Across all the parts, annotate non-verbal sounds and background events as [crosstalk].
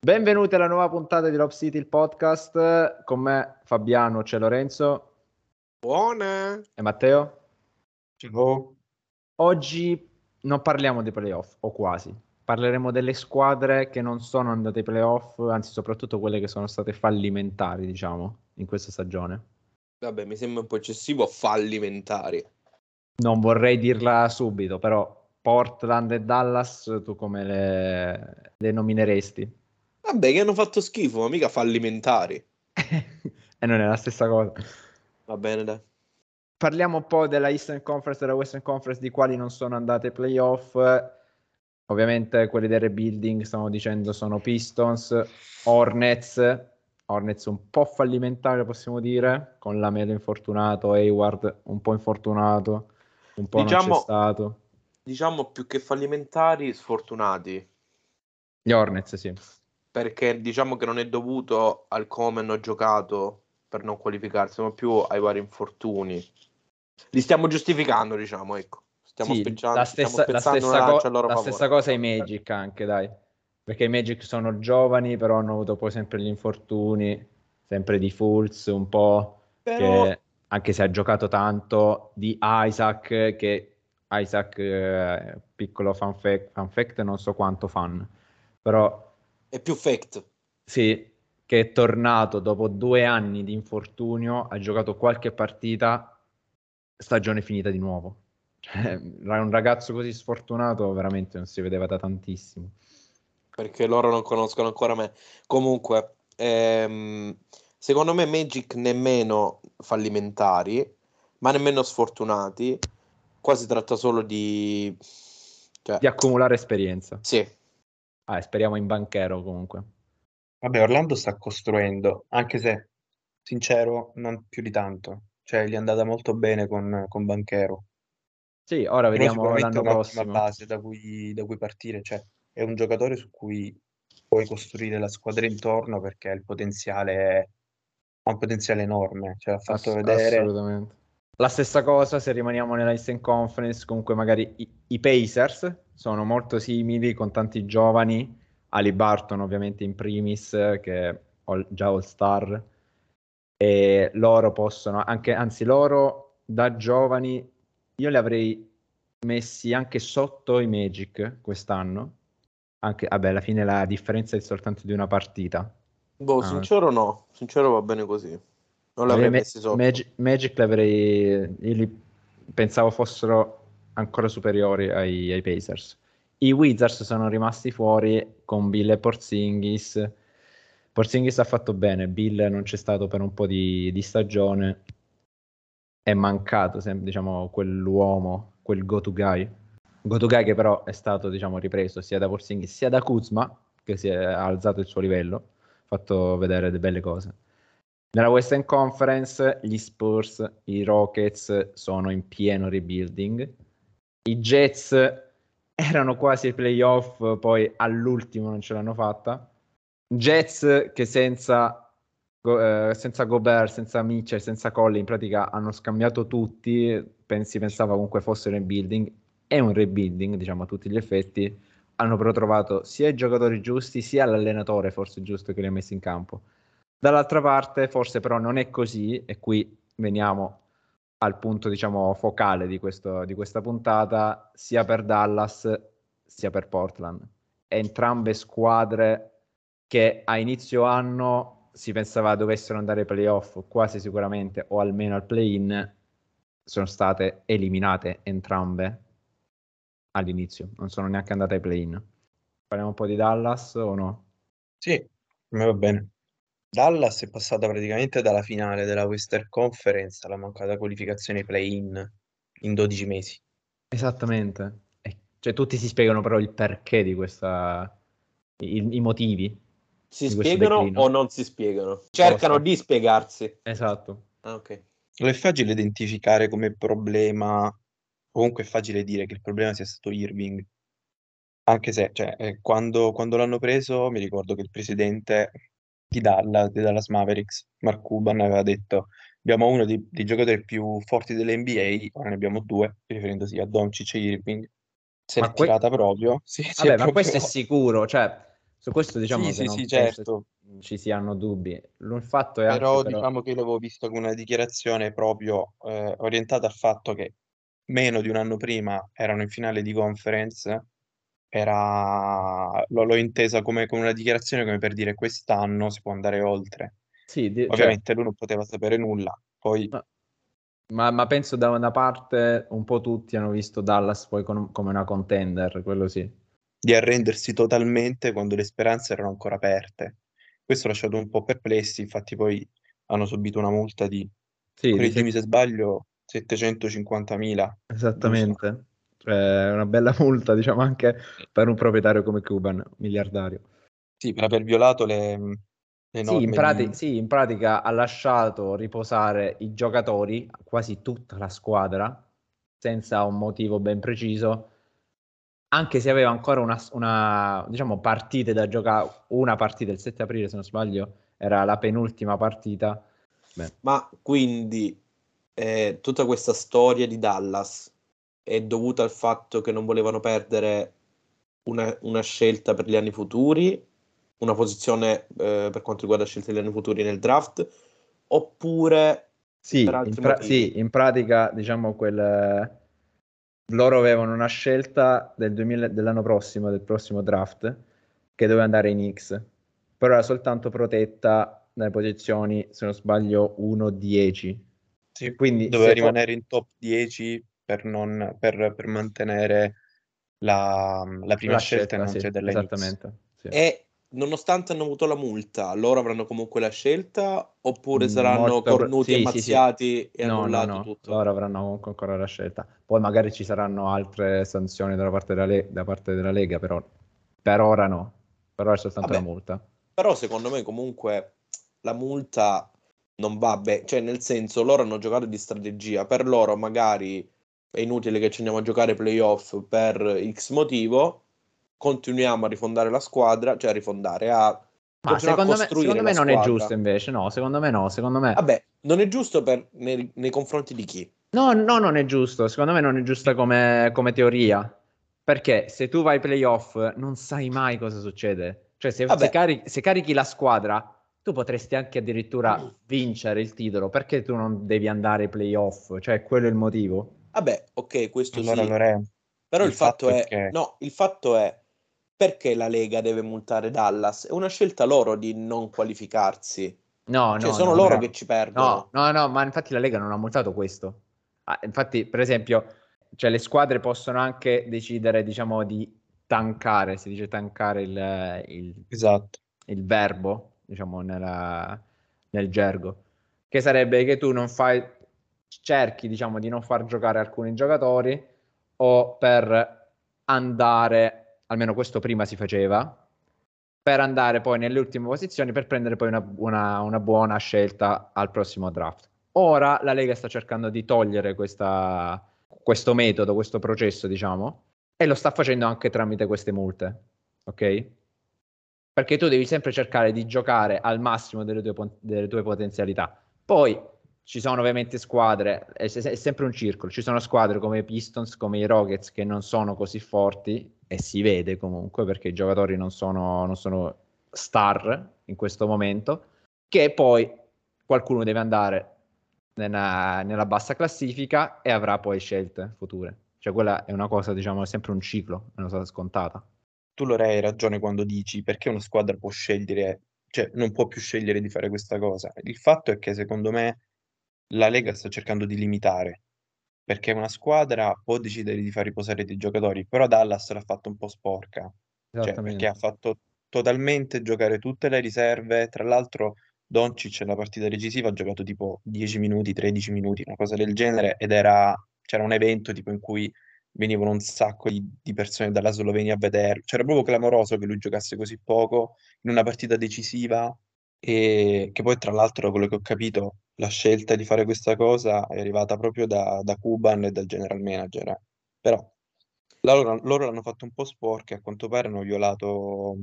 Benvenuti alla nuova puntata di Love City, il podcast. Con me Fabiano, c'è Lorenzo. Buona. E Matteo. Ciao. Oggi non parliamo dei playoff, o quasi. Parleremo delle squadre che non sono andate ai playoff, anzi soprattutto quelle che sono state fallimentari, diciamo, in questa stagione. Vabbè, mi sembra un po' eccessivo fallimentari. Non vorrei dirla subito, però Portland e Dallas, tu come le, le nomineresti? Vabbè, che hanno fatto schifo, ma mica fallimentari. [laughs] e non è la stessa cosa. Va bene, dai. Parliamo un po' della Eastern Conference e della Western Conference, di quali non sono andate playoff. Ovviamente quelli del rebuilding, stiamo dicendo, sono Pistons, Hornets, Hornets un po' fallimentare possiamo dire, con la Melo infortunato, Hayward un po' infortunato, un po' diciamo, non c'è stato. Diciamo più che fallimentari, sfortunati. Gli Hornets, sì. Perché diciamo che non è dovuto al come hanno giocato per non qualificarsi, ma più ai vari infortuni. Li stiamo giustificando, diciamo, ecco. Stiamo sì, la stessa, la stessa, co- la stessa cosa ai Magic anche, dai. Perché i Magic sono giovani, però hanno avuto poi sempre gli infortuni, sempre di Fulz, un po' però... che, anche se ha giocato tanto, di Isaac, che Isaac, eh, piccolo fan fact, fan fact, non so quanto fan, però... È più fact. Sì, che è tornato dopo due anni di infortunio, ha giocato qualche partita, stagione finita di nuovo. [laughs] Cioè, un ragazzo così sfortunato veramente non si vedeva da tantissimo. Perché loro non conoscono ancora me. Comunque, ehm, secondo me Magic nemmeno fallimentari, ma nemmeno sfortunati. Qua si tratta solo di... Cioè... Di accumulare esperienza. Sì. Ah, speriamo in banchero comunque. Vabbè, Orlando sta costruendo, anche se, sincero, non più di tanto. Cioè, gli è andata molto bene con, con Banchero. Sì, ora Però vediamo l'anno prossimo. base da cui, da cui partire. Cioè, è un giocatore su cui puoi costruire la squadra intorno perché il potenziale ha un potenziale enorme. Cioè, ha fatto Ass- vedere... La stessa cosa se rimaniamo nella Eastern Conference, comunque magari i, i Pacers sono molto simili con tanti giovani, Ali Barton ovviamente in primis, che è già All Star, e loro possono, anche, anzi loro da giovani, io li avrei messi anche sotto i Magic quest'anno, anche, vabbè alla fine la differenza è soltanto di una partita. Boh, Ah. sincero no, sincero va bene così. Non l'avrei Me- messi sotto. Magic, Magic l'avrei, io li pensavo fossero ancora superiori ai, ai Pacers. I Wizards sono rimasti fuori con Bill e Porzingis. Porzingis ha fatto bene, Bill non c'è stato per un po' di, di stagione. È mancato, sem- diciamo, quell'uomo, quel go-to guy. Go-to guy che però è stato, diciamo, ripreso sia da Porzingis sia da Kuzma, che si è alzato il suo livello, ha fatto vedere delle belle cose. Nella Western Conference gli Spurs, i Rockets sono in pieno rebuilding. I Jets erano quasi ai playoff, poi all'ultimo non ce l'hanno fatta. Jets che senza, Go- eh, senza Gobert, senza Mitchell, senza Colli, in pratica hanno scambiato tutti, pensi pensava comunque fosse un rebuilding. È un rebuilding, diciamo a tutti gli effetti. Hanno però trovato sia i giocatori giusti, sia l'allenatore forse giusto che li ha messi in campo. Dall'altra parte, forse però non è così, e qui veniamo al punto, diciamo, focale di, questo, di questa puntata, sia per Dallas sia per Portland. Entrambe squadre che a inizio anno si pensava dovessero andare ai playoff quasi sicuramente, o almeno al play-in, sono state eliminate entrambe all'inizio, non sono neanche andate ai play-in. Parliamo un po' di Dallas o no? Sì, va bene. Dallas è passata praticamente dalla finale della Western Conference alla mancata qualificazione play-in in 12 mesi. Esattamente. Cioè, tutti si spiegano però il perché di questa... i, i motivi. Si spiegano declino. o non si spiegano? Cercano so. di spiegarsi. Esatto. Ah, ok. Lo è facile identificare come problema, comunque è facile dire che il problema sia stato Irving, anche se, cioè, eh, quando, quando l'hanno preso, mi ricordo che il presidente di Dallas, di Dallas Mavericks, Mark Cuban, aveva detto abbiamo uno dei, dei giocatori più forti dell'NBA, ora ne abbiamo due, riferendosi a Doncic e Irving. Ma l'è que- tirata proprio. [laughs] Sì, Vabbè, è ma proprio- questo è sicuro, cioè, Su questo diciamo Sì, che sì, non sì, certo. ci siano dubbi. Il fatto è anche Però però... diciamo che io l'avevo visto come una dichiarazione proprio eh, orientata al fatto che meno di un anno prima erano in finale di conference, era... l'ho l'ho intesa come, come una dichiarazione come per dire quest'anno si può andare oltre. Sì, di- cioè, Ovviamente lui non poteva sapere nulla, poi ma, ma- ma penso da una parte un po' tutti hanno visto Dallas poi con- come una contender, quello sì. di arrendersi totalmente quando le speranze erano ancora aperte. Questo ha lasciato un po' perplessi, infatti poi hanno subito una multa di, Sì, correggimi se- se sbaglio, 750.000, giusto? esattamente. Cioè, una bella multa, diciamo, anche per un proprietario come Cuban, miliardario. Sì, per aver violato le, le Sì, in, norme prati- di... sì, in pratica ha lasciato riposare i giocatori, quasi tutta la squadra, senza un motivo ben preciso, anche se aveva ancora una, una, diciamo, partita da giocare, una partita il 7 aprile, se non sbaglio, era la penultima partita. Beh, Ma quindi eh, tutta questa storia di Dallas è dovuta al fatto che non volevano perdere una, una scelta per gli anni futuri, una posizione eh, per quanto riguarda scelte degli anni futuri nel draft, oppure Sì, per in, pra- sì, in pratica, diciamo, quel, loro avevano una scelta del 2000 dell'anno prossimo, del prossimo draft, che doveva andare in X, però era soltanto protetta dalle posizioni, se non sbaglio, 1-10. Sì, Quindi doveva rimanere in top 10 per, non, per, per mantenere la, la prima la scelta scelta, non sì, esattamente. sì. E nonostante hanno avuto la multa, loro avranno comunque la scelta oppure Mm, saranno molto cornuti e sì, sì, sì. mazziati e No, no, annullato no, tutto? loro avranno comunque ancora la scelta. Poi magari ci saranno altre sanzioni da parte della, Le- da parte della Lega, però per ora no, per ora è soltanto Vabbè. la multa. Però secondo me comunque la multa non va bene, cioè nel senso loro hanno giocato di strategia, per loro magari è inutile che ci andiamo a giocare playoff per X motivo, continuiamo a rifondare la squadra, cioè a rifondare, a Ma continuare a secondo me, secondo me non è squadra. giusto invece, no, secondo me no, secondo me... Vabbè, non è giusto per- nei, nei confronti di chi? No, no, non è giusto, secondo me non è giusta come, come teoria, perché se tu vai ai playoff non sai mai cosa succede. Cioè se, se cari- se carichi la squadra, tu potresti anche addirittura vincere il titolo, perché tu non devi andare ai playoff? Cioè quello è il motivo. Vabbè, ok, questo Allora, sì. Lore, Però il, il fatto, fatto è, è che- no, il fatto è perché la Lega deve multare Dallas? È una scelta loro di non qualificarsi. No, Cioè, no, sono no, loro no. che ci perdono. No, no, no, ma infatti la Lega non ha multato questo. Ah, infatti, per esempio, cioè, le squadre possono anche decidere, diciamo, di tankare, si dice tankare il, il- esatto. il verbo, diciamo, nella- nel gergo, che sarebbe che tu non fai, cerchi, diciamo, di non far giocare alcuni giocatori o per andare, almeno questo prima si faceva, per andare poi nelle ultime posizioni per prendere poi una, una- una buona scelta al prossimo draft. Ora la Lega sta cercando di togliere questa- questo metodo, questo processo, diciamo, e lo sta facendo anche tramite queste multe, ok? Perché tu devi sempre cercare di giocare al massimo delle tue, delle tue potenzialità. Poi ci sono ovviamente squadre, è, è sempre un circolo, ci sono squadre come i Pistons, come i Rockets che non sono così forti e si vede comunque perché i giocatori non sono, non sono star in questo momento, che poi qualcuno deve andare nella, nella bassa classifica e avrà poi scelte future. Cioè quella è una cosa, diciamo, è sempre un ciclo, è una cosa scontata. Tu Lore hai ragione quando dici perché una squadra può scegliere, cioè non può più scegliere di fare questa cosa. Il fatto è che secondo me la Lega sta cercando di limitare, perché una squadra può decidere di far riposare dei giocatori, però Dallas l'ha fatto un po' sporca, cioè perché ha fatto totalmente giocare tutte le riserve, tra l'altro Doncic nella partita decisiva ha giocato tipo 10 minuti, 13 minuti, una cosa del genere, ed era, c'era un evento tipo in cui venivano un sacco di, di persone dalla Slovenia a vederlo, c'era proprio clamoroso che lui giocasse così poco in una partita decisiva e che poi tra l'altro quello che ho capito la scelta di fare questa cosa è arrivata proprio da, da Cuban e dal general manager, eh. Però loro, loro l'hanno fatto un po' sporca e a quanto pare hanno violato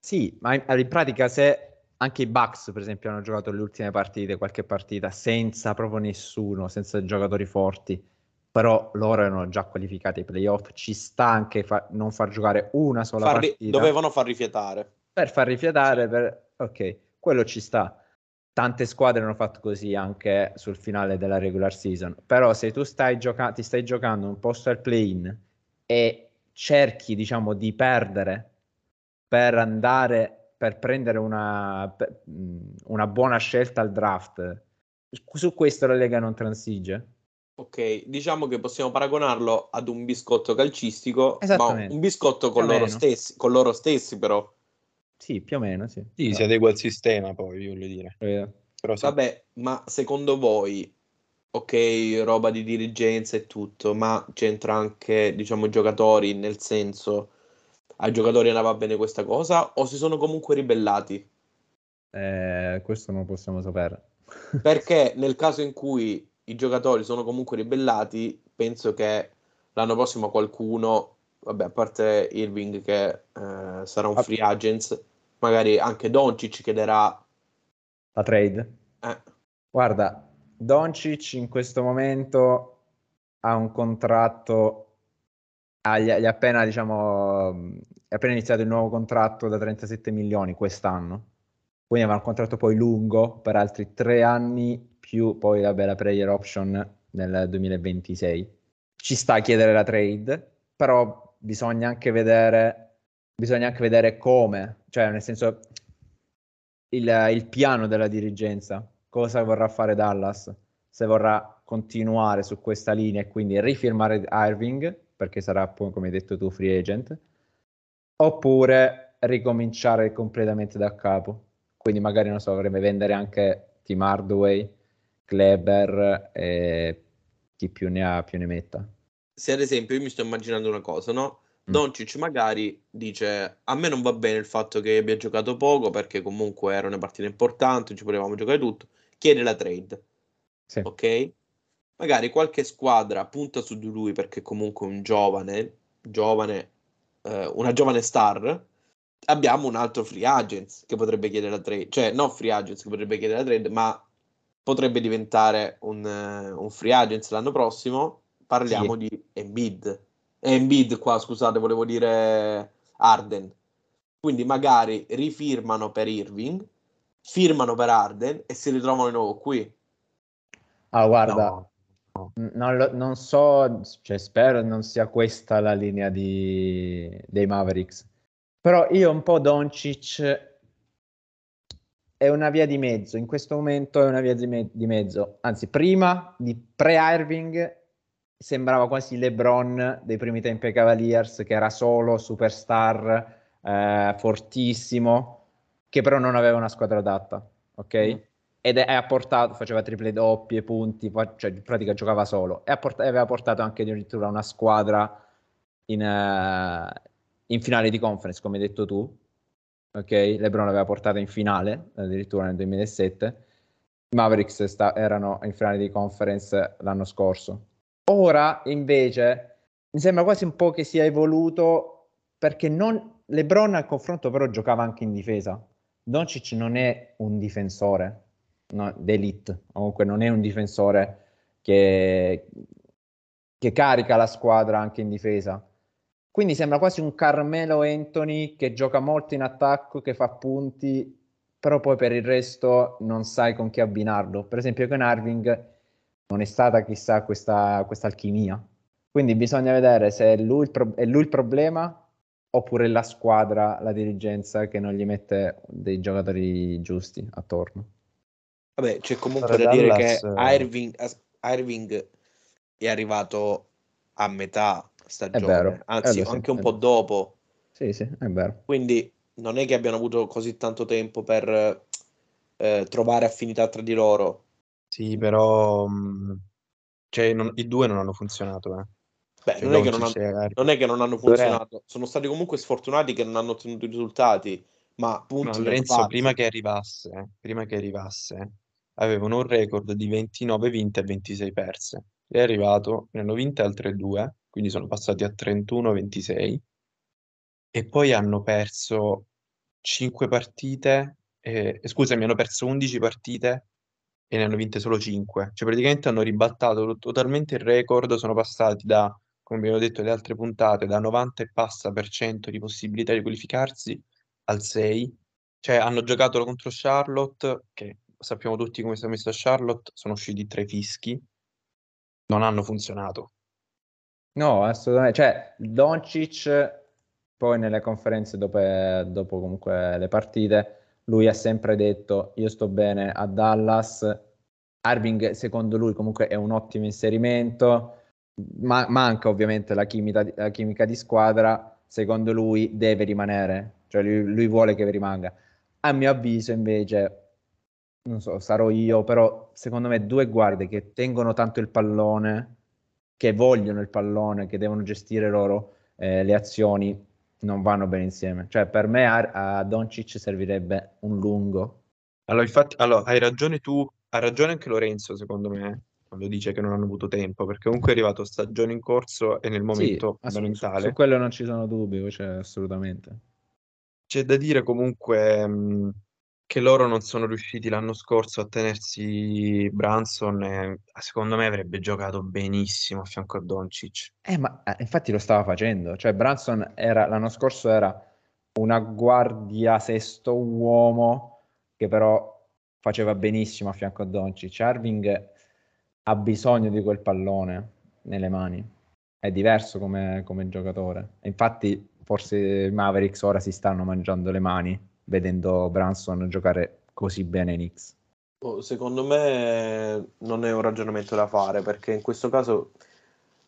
Sì, ma in, in pratica se anche i Bucks, per esempio, hanno giocato le ultime partite, qualche partita, senza proprio nessuno, senza giocatori forti, però loro erano già qualificati ai playoff, ci sta anche fa- non far giocare una sola Farli- partita. dovevano far rifiatare. Per far rifiatare, per... ok, quello ci sta. Tante squadre hanno fatto così anche sul finale della regular season. Però se tu stai gioca- ti stai giocando un posto al play-in e cerchi, diciamo, di perdere per andare, per prendere una, per, una buona scelta al draft, su questo la Lega non transige. Ok, diciamo che possiamo paragonarlo ad un biscotto calcistico, ma un biscotto con loro, stessi, con loro stessi però. Sì, più o meno, sì. Sì, si adegua al sistema poi, voglio dire. Eh. Però sì. Vabbè, ma secondo voi, ok, roba di dirigenza e tutto, ma c'entra anche, diciamo, i giocatori, nel senso, ai giocatori andava bene questa cosa o si sono comunque ribellati? Eh, questo non possiamo sapere. [laughs] Perché nel caso in cui i giocatori sono comunque ribellati, penso che l'anno prossimo qualcuno, vabbè, a parte Irving che eh, sarà un free agent, magari anche Doncic chiederà la trade. Eh. Guarda, Doncic in questo momento ha un contratto ha gli, gli appena diciamo è appena iniziato il nuovo contratto da 37 milioni quest'anno quindi avrà un contratto poi lungo per altri tre anni più poi vabbè, la player option nel 2026. Ci sta a chiedere la trade, però bisogna anche vedere, bisogna anche vedere come, cioè nel senso il, il piano della dirigenza, cosa vorrà fare Dallas, se vorrà continuare su questa linea e quindi rifirmare Irving, perché sarà poi, come hai detto tu, free agent, oppure ricominciare completamente da capo. Quindi magari, non so, vorrebbe vendere anche Tim Hardaway Kleber e chi più ne ha più ne metta. Se ad esempio io mi sto immaginando una cosa, no? Mm. Doncic magari dice a me non va bene il fatto che abbia giocato poco perché comunque era una partita importante, ci potevamo giocare tutto, chiede la trade. Sì. Ok? Magari qualche squadra punta su di lui perché comunque un giovane, giovane, eh, una giovane star, abbiamo un altro free agent che potrebbe chiedere la trade, cioè non free agent che potrebbe chiedere la trade, ma potrebbe diventare un, uh, un free agent l'anno prossimo. Parliamo sì. di Embiid. Eh, Embiid qua, scusate, volevo dire Arden. Quindi magari rifirmano per Irving, firmano per Arden e si ritrovano di nuovo qui. Ah, guarda, no. Non, lo, non, so, cioè, spero non sia questa la linea di, dei Mavericks. Però io un po' Doncic è una via di mezzo, in questo momento è una via di, me- di mezzo, anzi prima di pre-Irving sembrava quasi LeBron dei primi tempi ai Cavaliers, che era solo superstar, eh, fortissimo, che però non aveva una squadra adatta, ok? Mm. Ed è, è portato, faceva triple doppie, punti, cioè in pratica giocava solo, e port- aveva portato anche addirittura una squadra in, uh, in finale di conference, come hai detto tu, ok? LeBron l'aveva portata in finale addirittura nel 2007. Mavericks sta- erano in finale di conference l'anno scorso. Ora invece mi sembra quasi un po' che sia evoluto perché non... LeBron al confronto però giocava anche in difesa. Doncic non è un difensore no, d'elite, comunque non è un difensore che, che carica la squadra anche in difesa quindi sembra quasi un Carmelo Anthony che gioca molto in attacco, che fa punti, però poi per il resto non sai con chi abbinarlo. Per esempio con Irving non è stata chissà questa, questa alchimia. Quindi bisogna vedere se è lui, il pro- è lui il problema oppure la squadra, la dirigenza che non gli mette dei giocatori giusti attorno. Vabbè, c'è comunque da dire che Irving, Irving è arrivato a metà stagione, vero, anzi anche un po' dopo. Sì, sì, è vero. Quindi non è che abbiano avuto così tanto tempo per eh, trovare affinità tra di loro. Sì, però mm, cioè, non, i due non hanno funzionato. Eh. Beh, cioè, non, è non, hanno, non, è che non hanno funzionato, sono stati comunque sfortunati che non hanno ottenuto i risultati, ma punti no, Lorenzo, prima che arrivasse, prima che arrivasse, avevano un record di 29 vinte e 26 perse. È arrivato, ne hanno vinte altre due, quindi sono passati a 31-26 e poi hanno perso 5 partite, eh, scusami, hanno perso 11 partite e ne hanno vinte solo 5. Cioè praticamente hanno ribattato totalmente il record, sono passati da, come abbiamo detto le altre puntate, da 90 e passa per cento di possibilità di qualificarsi al 6. Cioè, hanno giocato contro Charlotte, che sappiamo tutti come si è messa Charlotte, sono usciti tre fischi, non hanno funzionato. No, assolutamente. Cioè, Doncic, poi nelle conferenze dopo, dopo comunque le partite, lui ha sempre detto io sto bene a Dallas. Arving, secondo lui, comunque è un ottimo inserimento. Ma- manca ovviamente la chimica, la chimica, di squadra. Secondo lui deve rimanere, cioè lui, lui vuole che rimanga. A mio avviso, invece, non so, sarò io, però secondo me due guardie che tengono tanto il pallone, che vogliono il pallone, che devono gestire loro eh, le azioni, non vanno bene insieme. Cioè, per me a, a Doncic servirebbe un lungo. Allora, infatti, allora, hai ragione tu, ha ragione anche Lorenzo, secondo me, quando dice che non hanno avuto tempo, perché comunque è arrivato stagione in corso e nel momento sì, fondamentale. Su, su, quello non ci sono dubbi, cioè, assolutamente. C'è da dire comunque mh, che loro non sono riusciti l'anno scorso a tenersi Branson e secondo me avrebbe giocato benissimo a fianco a Doncic. Eh, ma eh, infatti lo stava facendo, cioè Branson era, l'anno scorso era una guardia sesto uomo che però faceva benissimo a fianco a Doncic. Irving ha bisogno di quel pallone nelle mani, è diverso come, come giocatore. Infatti forse i Mavericks ora si stanno mangiando le mani vedendo Branson giocare così bene in X? Oh, secondo me non è un ragionamento da fare perché in questo caso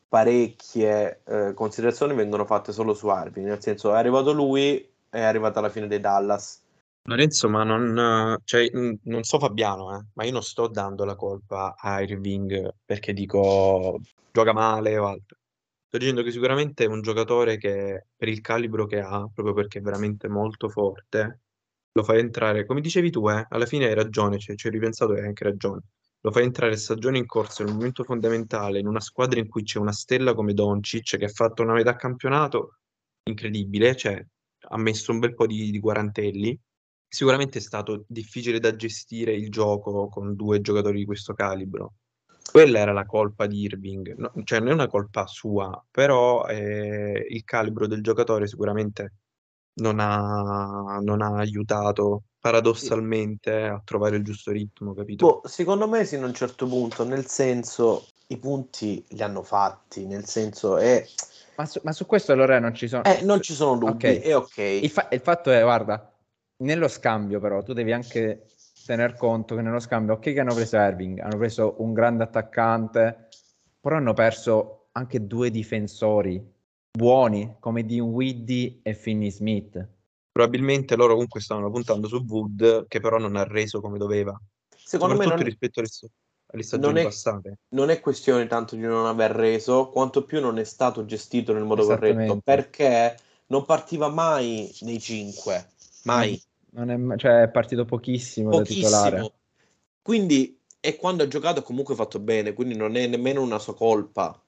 parecchie eh, considerazioni vengono fatte solo su Arvin, nel senso è arrivato lui, è arrivata la fine dei Dallas. Lorenzo, ma non, cioè, non so Fabiano, eh, ma io non sto dando la colpa a Irving perché dico gioca male o altro. Sto dicendo che sicuramente è un giocatore che per il calibro che ha, proprio perché è veramente molto forte, lo fai entrare, come dicevi tu, eh, alla fine hai ragione, cioè, ci hai ripensato e hai anche ragione. Lo fai entrare stagione in corso, in un momento fondamentale, in una squadra in cui c'è una stella come Doncic che ha fatto una metà campionato incredibile, cioè ha messo un bel po' di, di quarantelli. Sicuramente è stato difficile da gestire il gioco con due giocatori di questo calibro. Quella era la colpa di Irving, no, cioè non è una colpa sua, però eh, il calibro del giocatore sicuramente non ha, non ha aiutato paradossalmente a trovare il giusto ritmo, capito? Boh, secondo me sì, a un certo punto, nel senso, i punti li hanno fatti, nel senso è... Ma su, ma su questo allora non ci sono... Eh, non ci sono dubbi, okay. è ok. Il, fa- il fatto è, guarda, nello scambio però, tu devi anche tener conto che nello scambio, ok che hanno preso Irving, hanno preso un grande attaccante, però hanno perso anche due difensori buoni come Dean Widdy e Finney Smith. Probabilmente loro comunque stavano puntando su Wood, che però non ha reso come doveva. Secondo me non... rispetto alle, alle stagioni non è, passate. Non è questione tanto di non aver reso, quanto più non è stato gestito nel modo corretto, perché non partiva mai nei 5, mai. Non è, cioè è partito pochissimo, pochissimo. da titolare. Quindi, e quando ha giocato ha comunque fatto bene, quindi non è nemmeno una sua colpa.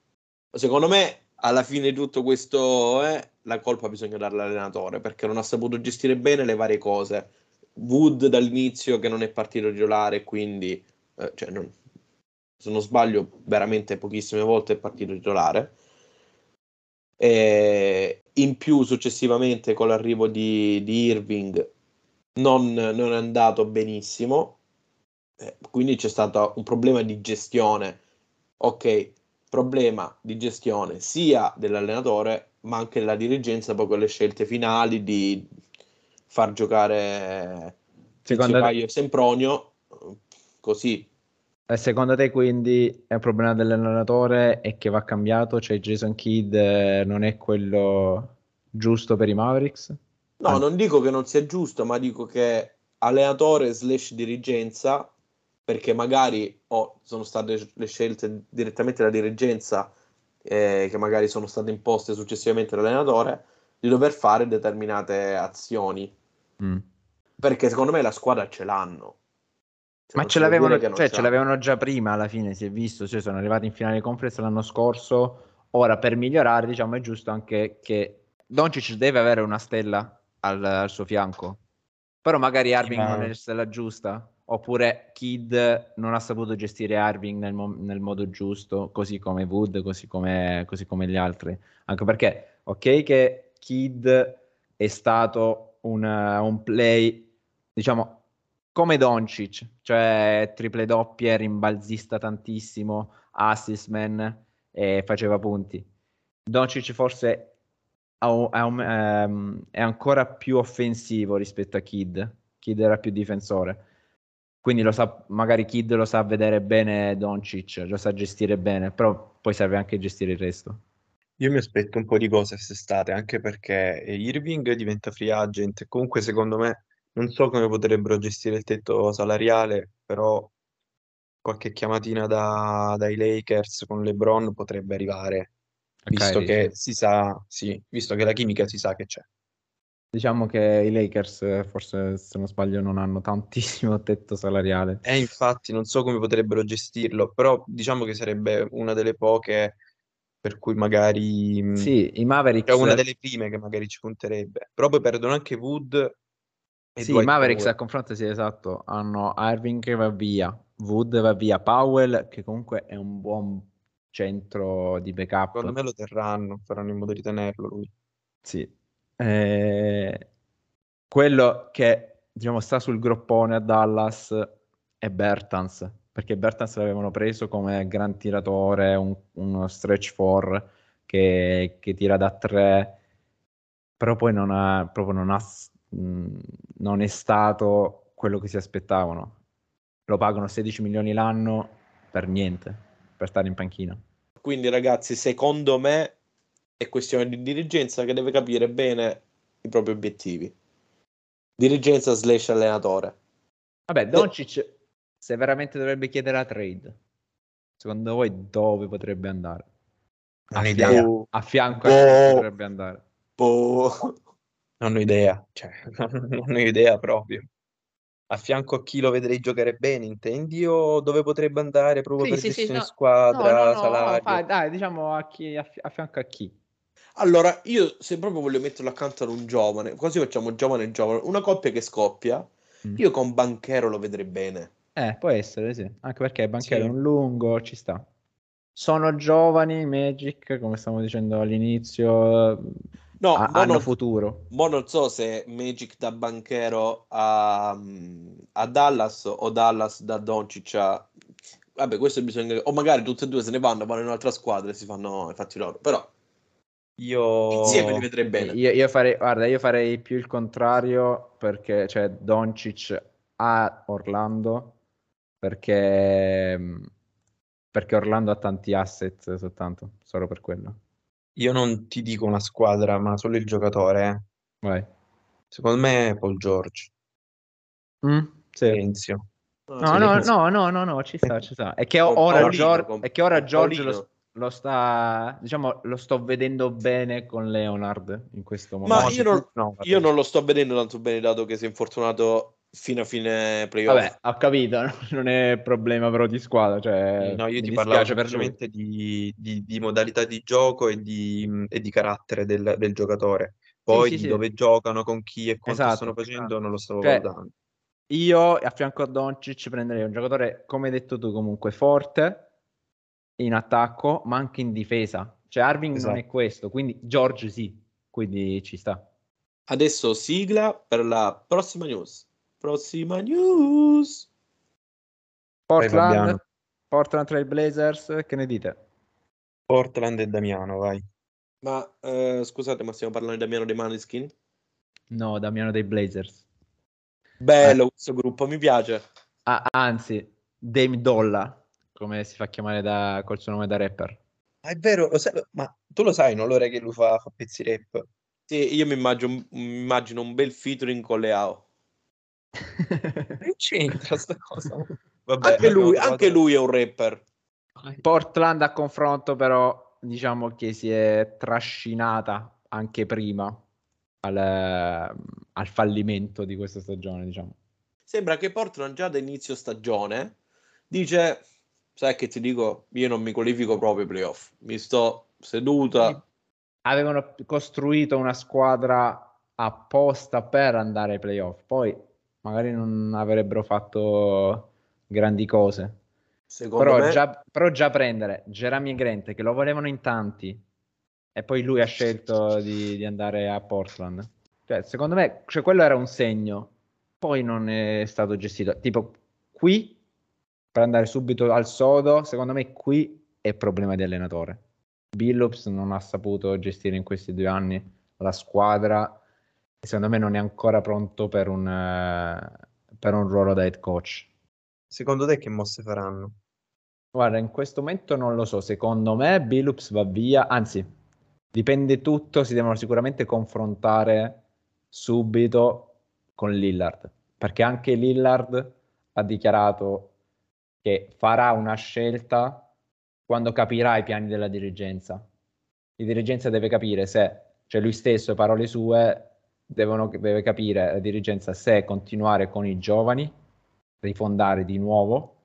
Secondo me alla fine di tutto questo, eh, la colpa bisogna darla all'allenatore perché non ha saputo gestire bene le varie cose. Wood dall'inizio che non è partito titolare, quindi eh, cioè non, se non sbaglio, veramente pochissime volte è partito titolare. E in più, successivamente, con l'arrivo di, di Irving, non, non, è andato benissimo. Eh, quindi c'è stato un problema di gestione. Ok, problema di gestione sia dell'allenatore ma anche della dirigenza poi con le scelte finali di far giocare secondo te... e Sempronio così e secondo te quindi è un problema dell'allenatore e che va cambiato cioè Jason Kidd eh, non è quello giusto per i Mavericks? no ah. non dico che non sia giusto ma dico che allenatore slash dirigenza perché magari oh, sono state le scelte direttamente dalla dirigenza eh, che magari sono state imposte successivamente dall'allenatore di dover fare determinate azioni. Mm. Perché secondo me la squadra ce l'hanno. Cioè, Ma ce l'avevano, cioè, ce l'avevano, già prima alla fine, si è visto, cioè sono arrivati in finale di conferenza l'anno scorso. Ora per migliorare, diciamo, è giusto anche che Doncic deve avere una stella al, al suo fianco. Però magari Arving non è la stella giusta oppure Kid non ha saputo gestire Irving nel, mo- nel modo giusto, così come Wood, così come, così come, gli altri. Anche perché, ok, che Kid è stato un, un play, diciamo, come Doncic, cioè triple doppie, rimbalzista tantissimo, assist man e faceva punti. Doncic forse ha un, um, è ancora più offensivo rispetto a Kid. Kid era più difensore. Quindi lo sa, magari Kid lo sa vedere bene Doncic, lo sa gestire bene, però poi serve anche gestire il resto. Io mi aspetto un po' di cose quest'estate, anche perché Irving diventa free agent. Comunque, secondo me, non so come potrebbero gestire il tetto salariale, però qualche chiamatina da, dai Lakers con LeBron potrebbe arrivare, visto Kyrie, che si sa, sì, visto che la chimica si sa che c'è. Diciamo che i Lakers, forse se non sbaglio, non hanno tantissimo [laughs] tetto salariale. E infatti non so come potrebbero gestirlo, però diciamo che sarebbe una delle poche per cui magari... mh, Sì, i Mavericks, cioè una delle prime che magari ci punterebbe. Però poi perdono anche Wood sì, i Mavericks Powell. a confronto, sì, esatto, hanno Irving che va via, Wood va via, Powell che comunque è un buon centro di backup. Secondo me lo terranno, faranno in modo di tenerlo lui. Sì. Eh, quello che diciamo sta sul groppone a Dallas è Bertans, perché Bertans l'avevano preso come gran tiratore, un- uno stretch four che, che tira da tre, però poi non ha, non ha, non è stato quello che si aspettavano. Lo pagano 16 milioni l'anno per niente, per stare in panchina. Quindi, ragazzi, secondo me è questione di dirigenza che deve capire bene i propri obiettivi. Dirigenza slash allenatore. Vabbè, Doncic, se veramente dovrebbe chiedere la trade, secondo voi dove potrebbe andare? Non A ho fianco, idea, a fianco Boh. a chi potrebbe andare? Boh. non ho idea, cioè, [laughs] non ho idea proprio. A fianco a chi lo vedrei giocare bene, intendi? O dove potrebbe andare proprio Sì, per sì, sì, gestione no. No, squadra, no, no, salario? fa- dai, diciamo a, chi, a fianco a chi? Allora, io se proprio voglio metterlo accanto ad un giovane, quasi facciamo giovane e giovane, una coppia che scoppia, Mm. io con Banchero lo vedrei bene. Eh, può essere, sì. Anche perché Banchero Sì. è un lungo, ci sta. Sono giovani, Magic, come stavamo dicendo all'inizio, No, mo hanno non, futuro. mo non so se Magic da Banchero a, a Dallas o Dallas da Doncic a... Vabbè, questo bisogna... O magari tutte e due se ne vanno, vanno in un'altra squadra e si fanno i fatti loro. Però Io... insieme li vedrei bene. Io, io farei, guarda, io farei più il contrario perché c'è Doncic a Orlando perché, perché Orlando ha tanti asset soltanto, solo per quello. Io non ti dico una squadra, ma solo il giocatore. eh. Vai. Secondo me è Paul George, Mm, sì. Silenzio. No, no, no, no, no, no, ci sta, ci sta. È che ora, Paolino, Gior- con- è che ora George lo. Lo sta, diciamo, lo sto vedendo bene con Leonard in questo Ma momento. io non, No, io non lo sto vedendo tanto bene dato che si è infortunato fino a fine playoff. Vabbè, ho capito, [laughs] no? non è problema però di squadra, cioè, Sì, no, io ti parlavo semplicemente di, di- di modalità di gioco e di, e di carattere del, del giocatore. Poi sì, di sì. dove giocano, con chi e quanto Esatto, stanno facendo, esatto. non lo stavo Cioè, valutando. Io a fianco a Doncic prenderei un giocatore, come hai detto tu, comunque forte in attacco, ma anche in difesa. Cioè Arving non è Esatto. questo, quindi George sì, quindi ci sta. Adesso sigla per la prossima news. Prossima news. Vai, Portland, Fabiano. Portland Trail Blazers, che ne dite? Portland e Damiano, vai. Ma eh, scusate, ma stiamo parlando di Damiano dei Maneskin? No, Damiano dei Blazers. Bello questo gruppo, mi piace. Ah, anzi, Dame Dolla, come si fa chiamare da, col suo nome da rapper. Ma è vero, lo sai- ma tu lo sai, no? L'ora che lui fa, fa pezzi rap. Sì, io mi immagino, mi immagino un bel featuring con Leao. [laughs] Che c'entra sta cosa? Vabbè, Anche lui, trovato- anche lui è un rapper. Portland a confronto però diciamo che si è trascinata anche prima al, al fallimento di questa stagione diciamo Sembra che Portland già da inizio stagione dice, sai che ti dico, io non mi qualifico proprio ai playoff. Mi sto seduta. avevano costruito una squadra apposta per andare ai playoff poi magari non avrebbero fatto grandi cose Secondo però, me, già, però già prendere Jeremy Grant che lo volevano in tanti e poi lui ha scelto di, di andare a Portland Cioè, secondo me, cioè, quello era un segno, poi non è stato gestito. Tipo, qui, per andare subito al sodo, secondo me qui è problema di allenatore. Billups non ha saputo gestire in questi due anni la squadra e secondo me non è ancora pronto per un, uh, per un ruolo da head coach. Secondo te che mosse faranno? Guarda, in questo momento non lo so. Secondo me Billups va via, anzi, dipende tutto, si devono sicuramente confrontare subito con Lillard, perché anche Lillard ha dichiarato che farà una scelta quando capirà i piani della dirigenza. La dirigenza deve capire se, cioè lui stesso, parole sue, devono, deve capire la dirigenza se continuare con i giovani, rifondare di nuovo,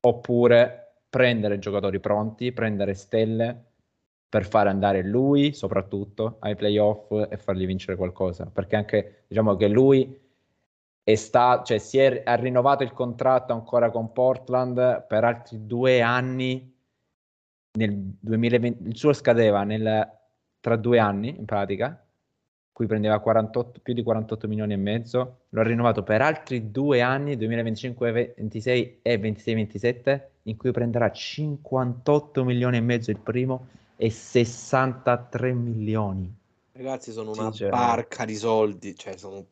oppure prendere giocatori pronti, prendere stelle per fare andare lui soprattutto ai playoff e fargli vincere qualcosa. Perché anche diciamo che lui è stato, cioè si è, ha rinnovato il contratto ancora con Portland per altri due anni. Nel 2020, il suo scadeva nel, tra due anni in pratica cui prendeva 48, più di 48 milioni e mezzo, lo ha rinnovato per altri due anni, 2025, 26 e 26-27, in cui prenderà 58 milioni e mezzo il primo e 63 milioni. Ragazzi, sono una barca di soldi, cioè sono...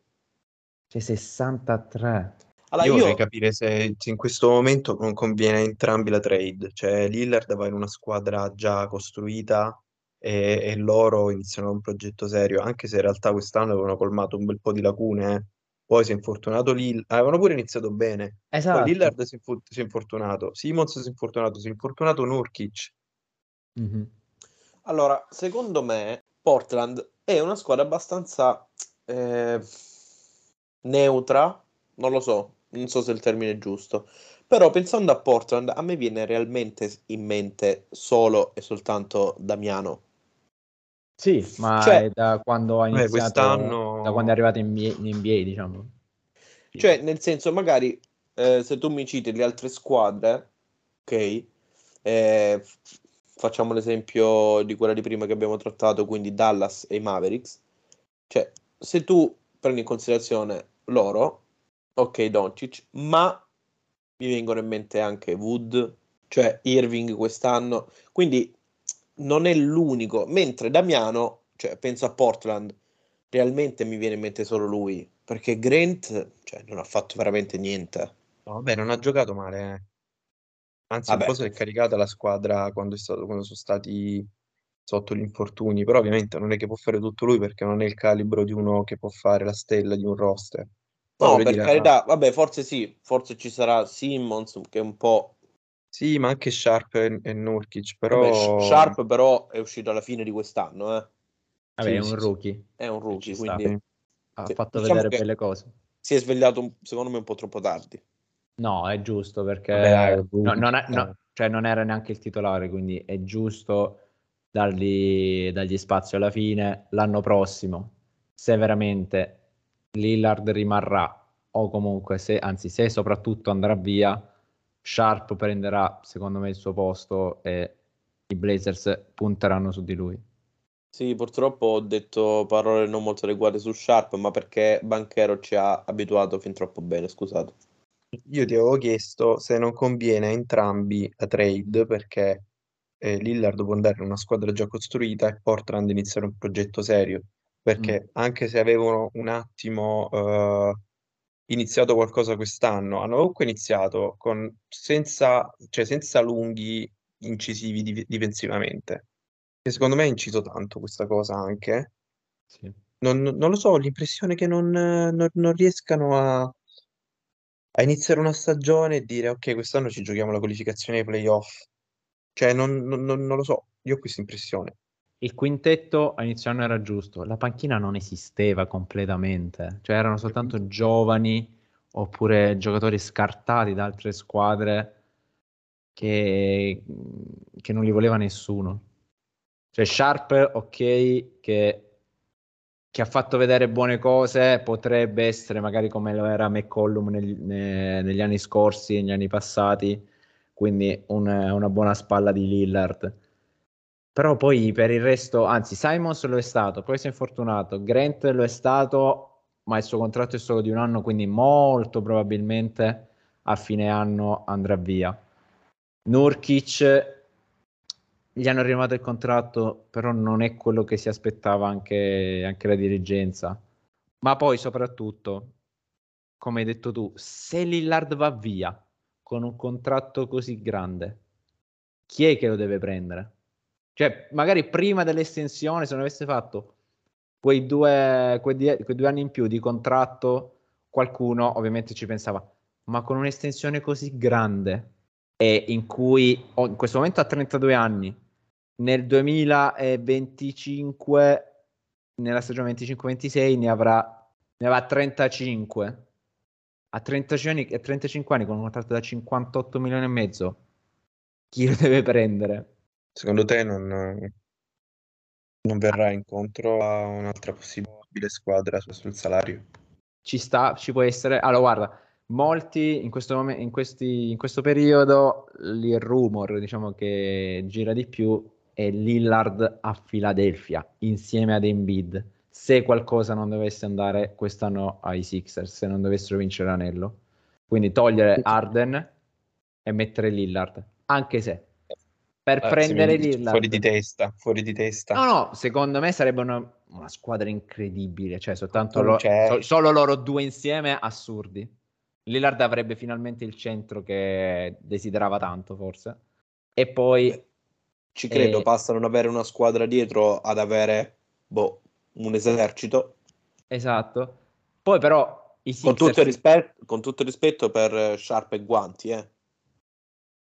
Cioè 63. Allora, io, io vorrei capire se, se, in questo momento non conviene a entrambi la trade, cioè Lillard va in una squadra già costruita e, e loro iniziano un progetto serio, anche se in realtà quest'anno avevano colmato un bel po' di lacune. eh. Poi si è infortunato Lillard, avevano pure iniziato bene. Poi Esatto. Lillard si è, infu- si è infortunato, Simons si è infortunato, si è infortunato Nurkic. Mhm. Allora, secondo me Portland è una squadra abbastanza eh, neutra, non lo so, non so se il termine è giusto, però pensando a Portland a me viene realmente in mente solo e soltanto Damiano. Sì, ma Cioè- è da quando ha Beh, iniziato, quest'anno- da quando è arrivato in NBA, in NBA, diciamo. Cioè, nel senso, magari eh, se tu mi citi le altre squadre, ok, eh, facciamo l'esempio di quella di prima che abbiamo trattato, quindi Dallas e i Mavericks. Cioè, se tu prendi in considerazione loro, ok, Doncic, ma mi vengono in mente anche Wood, cioè Irving quest'anno, quindi non è l'unico, mentre Damiano, cioè penso a Portland, realmente mi viene in mente solo lui, perché Grant, cioè, non ha fatto veramente niente. No, vabbè, non ha giocato male. eh. Anzi, un Vabbè. po' si è caricata la squadra quando, è stato, quando sono stati sotto gli infortuni, però ovviamente non è che può fare tutto lui perché non è il calibro di uno che può fare la stella di un roster. No, per dire, carità, vabbè, forse sì, forse ci sarà Simmons che è un po'... Sì, ma anche Sharp e, e Nurkic, Vabbè, però... Sharp però è uscito alla fine di quest'anno, eh. Vabbè, Sì, è un rookie, È un rookie, sta. quindi ha Sì, fatto diciamo vedere belle cose. si è svegliato secondo me un po' troppo tardi. No, è giusto perché Vabbè, dai, è no- non, è- no, eh. cioè non era neanche il titolare, quindi è giusto dargli, dargli spazio alla fine. L'anno prossimo, se veramente Lillard rimarrà, o comunque se, anzi, se soprattutto andrà via, Sharp prenderà secondo me il suo posto e i Blazers punteranno su di lui. Sì, purtroppo ho detto parole non molto adeguate su Sharp, ma perché Banchero ci ha abituato fin troppo bene, scusate. Io ti avevo chiesto se non conviene a entrambi la trade perché eh, Lillard può andare in una squadra già costruita e Portland iniziare un progetto serio. Perché anche se avevano un attimo eh, iniziato qualcosa quest'anno, hanno comunque iniziato con, senza, cioè senza lunghi incisivi div- difensivamente. E secondo me ha inciso tanto questa cosa anche. Sì. Non, non lo so, ho l'impressione che non, non- non riescano a, a iniziare una stagione e dire ok, quest'anno ci giochiamo la qualificazione ai playoff. Cioè, non, non- non- lo so, io ho questa impressione. Il quintetto a inizio anno era giusto, la panchina non esisteva completamente, cioè erano soltanto giovani oppure giocatori scartati da altre squadre che, che non li voleva nessuno. Cioè Sharp, ok, che, che ha fatto vedere buone cose, potrebbe essere magari come lo era McCollum negli, ne- negli anni scorsi, negli anni passati, quindi un- una buona spalla di Lillard Però poi per il resto, anzi, Simons lo è stato, poi si è infortunato, Grant lo è stato, ma il suo contratto è solo di un anno, quindi molto probabilmente a fine anno andrà via. Nurkic gli hanno rinnovato il contratto, però non è quello che si aspettava anche, anche la dirigenza. Ma poi soprattutto, come hai detto tu, se Lillard va via con un contratto così grande, chi è che lo deve prendere? Cioè, magari prima dell'estensione, se non avesse fatto quei due, quei, die- quei due anni in più di contratto, qualcuno ovviamente ci pensava, ma con un'estensione così grande e in cui oh, in questo momento ha 32 anni, nel 2025, nella stagione 25-26 ne avrà, ne avrà 35. A 35 anni, a 35 anni con un contratto da 58 milioni e mezzo, chi lo deve prendere? Secondo te non, non verrà incontro a un'altra possibile squadra sul salario? Ci sta, ci può essere. Allora, guarda, molti in questo, momento, in, questi, in questo periodo il rumor diciamo che gira di più è Lillard a Philadelphia insieme ad Embiid se qualcosa non dovesse andare quest'anno ai Sixers se non dovessero vincere l'anello quindi togliere Arden e mettere Lillard anche se per Ah, prendere Lillard fuori di testa, fuori di testa. No, no, secondo me sarebbe una, una squadra incredibile, cioè soltanto lo- so- solo loro due insieme, assurdi. Lillard avrebbe finalmente il centro che desiderava tanto, forse. E poi, Ci credo, Eh, passa a non avere una squadra dietro ad avere boh, un esercito. esatto. Poi però i Con tutto, il Sixers, rispetto, con tutto il rispetto per eh, Sharp e Guanti, eh.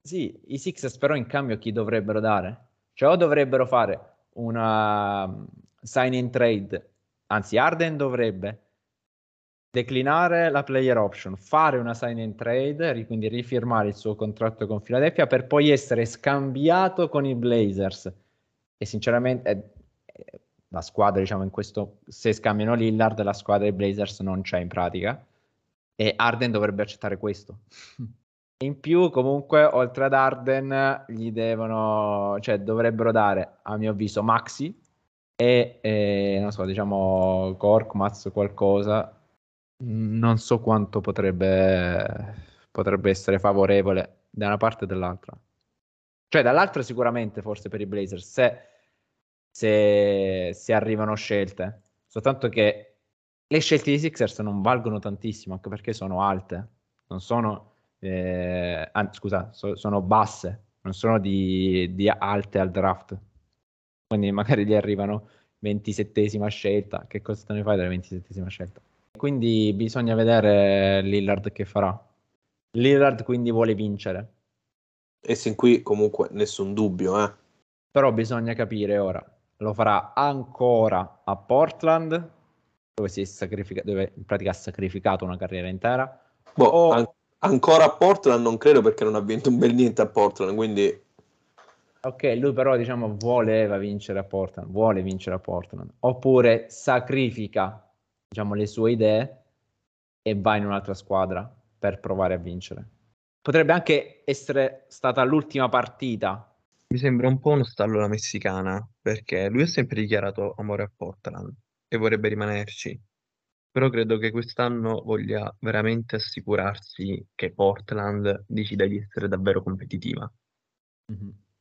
sì, i Sixers però in cambio chi dovrebbero dare? Cioè o dovrebbero fare una um, sign in trade, anzi Arden dovrebbe declinare la player option, fare una sign in trade, quindi rifirmare il suo contratto con Philadelphia per poi essere scambiato con i Blazers. E sinceramente eh, la squadra, diciamo, in questo, se scambiano Lillard, la squadra dei Blazers non c'è in pratica. E Arden dovrebbe accettare questo. [laughs] In più, comunque, oltre ad Arden, gli devono, cioè, dovrebbero dare, a mio avviso, Maxi e, eh, non so, diciamo, Korkmaz qualcosa. Mm, Non so quanto potrebbe, potrebbe essere favorevole da una parte o dall'altra. Cioè, dall'altra sicuramente, forse per i Blazers, se, se, se arrivano scelte. Soltanto che le scelte di Sixers non valgono tantissimo, anche perché sono alte. Non sono eh, ah, scusa, so- sono basse, non sono di, di alte al draft. Quindi magari gli arrivano 27esima scelta. Che cosa te ne fai della 27esima scelta? Quindi bisogna vedere Lillard che farà. Lillard quindi vuole vincere, E sin qui comunque nessun dubbio, eh. però bisogna capire ora. Lo farà ancora a Portland, dove, si è sacrifica- dove in pratica ha sacrificato una carriera intera. Boh, O- an- ancora a Portland non credo perché non ha vinto un bel niente a Portland, quindi Ok, lui però diciamo voleva vincere a Portland, vuole vincere a Portland, oppure sacrifica diciamo le sue idee e va in un'altra squadra per provare a vincere. Potrebbe anche essere stata l'ultima partita. Mi sembra un po' uno stallo alla messicana, perché lui ha sempre dichiarato amore a Portland e vorrebbe rimanerci. Però credo che quest'anno voglia veramente assicurarsi che Portland decida di essere davvero competitiva.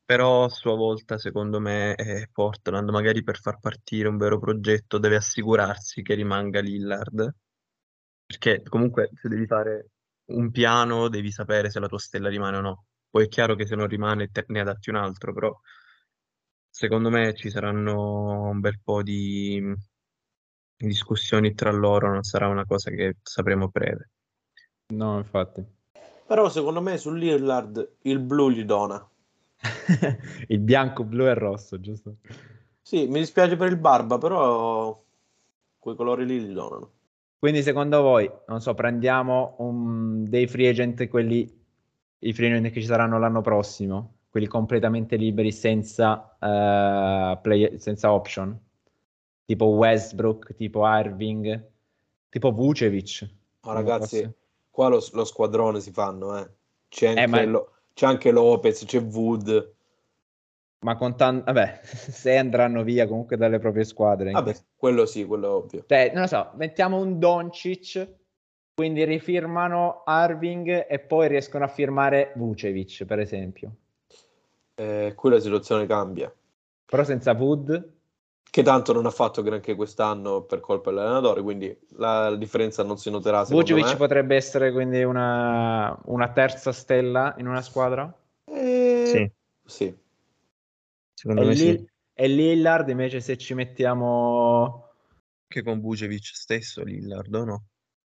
Però a sua volta, secondo me, eh, Portland, magari per far partire un vero progetto, deve assicurarsi che rimanga Lillard. Perché comunque se devi fare un piano, devi sapere se la tua stella rimane o no. Poi è chiaro che se non rimane te ne adatti un altro, però secondo me ci saranno un bel po' di discussioni tra loro, non sarà una cosa che sapremo breve. No, infatti. però secondo me su Lillard il blu gli dona. [laughs] Il bianco, blu e rosso, giusto? Sì, mi dispiace per il Barba, però quei colori lì gli donano. Quindi secondo voi, non so, prendiamo un- dei free agent, quelli, i free agent che ci saranno l'anno prossimo, quelli completamente liberi senza, eh, play- senza option, tipo Westbrook, tipo Irving, tipo Vucevic. Ma ragazzi, posso- qua lo, lo squadrone si fanno, eh. C'è anche, Eh, ma- Lo- c'è anche Lopez, c'è Wood. Ma contando, vabbè, [laughs] se andranno via comunque dalle proprie squadre. Vabbè, questo- quello sì, quello è ovvio. Cioè, non lo so, mettiamo un Doncic, quindi rifirmano Arving e poi riescono a firmare Vucevic, per esempio. Eh, qui la situazione cambia. Però senza Wood, Che tanto non ha fatto granché quest'anno per colpa dell'allenatore, quindi la, la differenza non si noterà Vucevic me. potrebbe essere quindi una, una terza stella in una squadra. Eh, Sì, sì. secondo E, me sì. Lill- e Lillard invece se ci mettiamo... Anche con Vucevic stesso, Lillard, o no?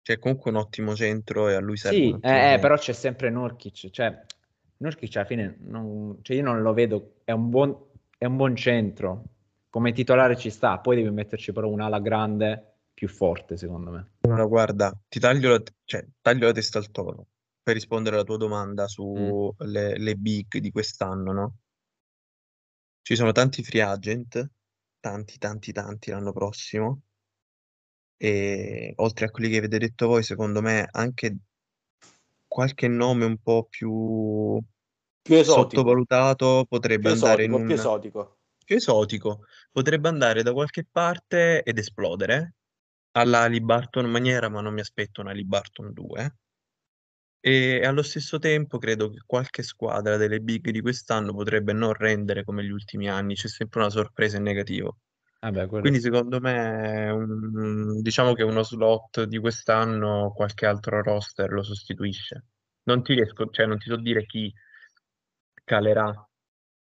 Cioè, comunque un ottimo centro e a lui serve Sì, eh, eh, però c'è sempre Nurkic, cioè Nurkic alla fine non, cioè io non lo vedo, è un buon, è un buon centro, come titolare ci sta, poi devi metterci però un'ala grande più forte secondo me. Allora, guarda, ti taglio la, cioè, taglio la testa al toro per rispondere alla tua domanda Mm. sulle le big di quest'anno, no? Ci sono tanti free agent, tanti, tanti, tanti l'anno prossimo. E oltre a quelli che avete detto voi, secondo me anche qualche nome un po' più Più esotico. sottovalutato potrebbe Più andare in esotico, più un esotico. più esotico, potrebbe andare da qualche parte ed esplodere alla Haliburton maniera, ma non mi aspetto una Haliburton 2. E allo stesso tempo credo che qualche squadra delle big di quest'anno potrebbe non rendere come gli ultimi anni, c'è sempre una sorpresa in negativo. Vabbè, quello Quindi secondo me un- diciamo che uno slot di quest'anno qualche altro roster lo sostituisce. Non ti riesco, cioè non ti so dire chi calerà,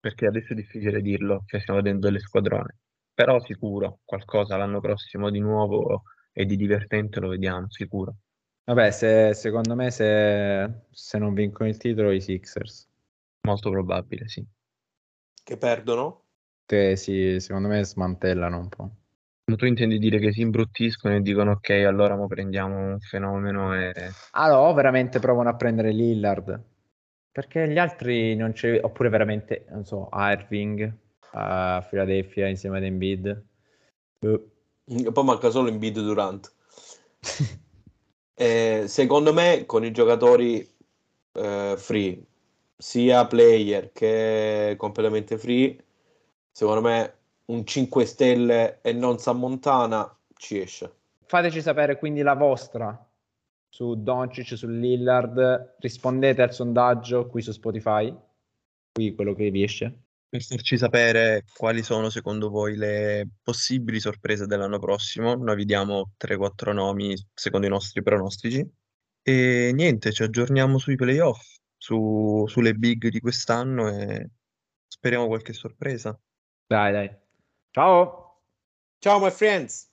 perché adesso è difficile dirlo, cioè stiamo vedendo delle squadrone. Però sicuro, qualcosa l'anno prossimo di nuovo e di divertente lo vediamo, sicuro. Vabbè, se- secondo me se, se non vincono il titolo i Sixers, Molto probabile, sì. Che perdono? Che si, secondo me smantellano un po'. Ma tu intendi dire che si imbruttiscono e dicono ok, allora mo prendiamo un fenomeno e... Allora, o veramente provano a prendere Lillard, perché gli altri non c'è, oppure veramente, non so, Irving a Philadelphia insieme ad Embiid. E poi manca solo Embiid Durant. [laughs] Eh, secondo me, con i giocatori eh, free, sia player che completamente free, secondo me un 5 stelle e non San Montana ci esce. Fateci sapere quindi la vostra su Doncic, su Lillard, rispondete al sondaggio qui su Spotify, qui quello che vi esce. Per farci sapere quali sono secondo voi le possibili sorprese dell'anno prossimo, noi vi diamo 3-4 nomi secondo i nostri pronostici. E niente, ci aggiorniamo sui playoff, su- sulle big di quest'anno e speriamo qualche sorpresa. Dai, dai. Ciao! Ciao, my friends!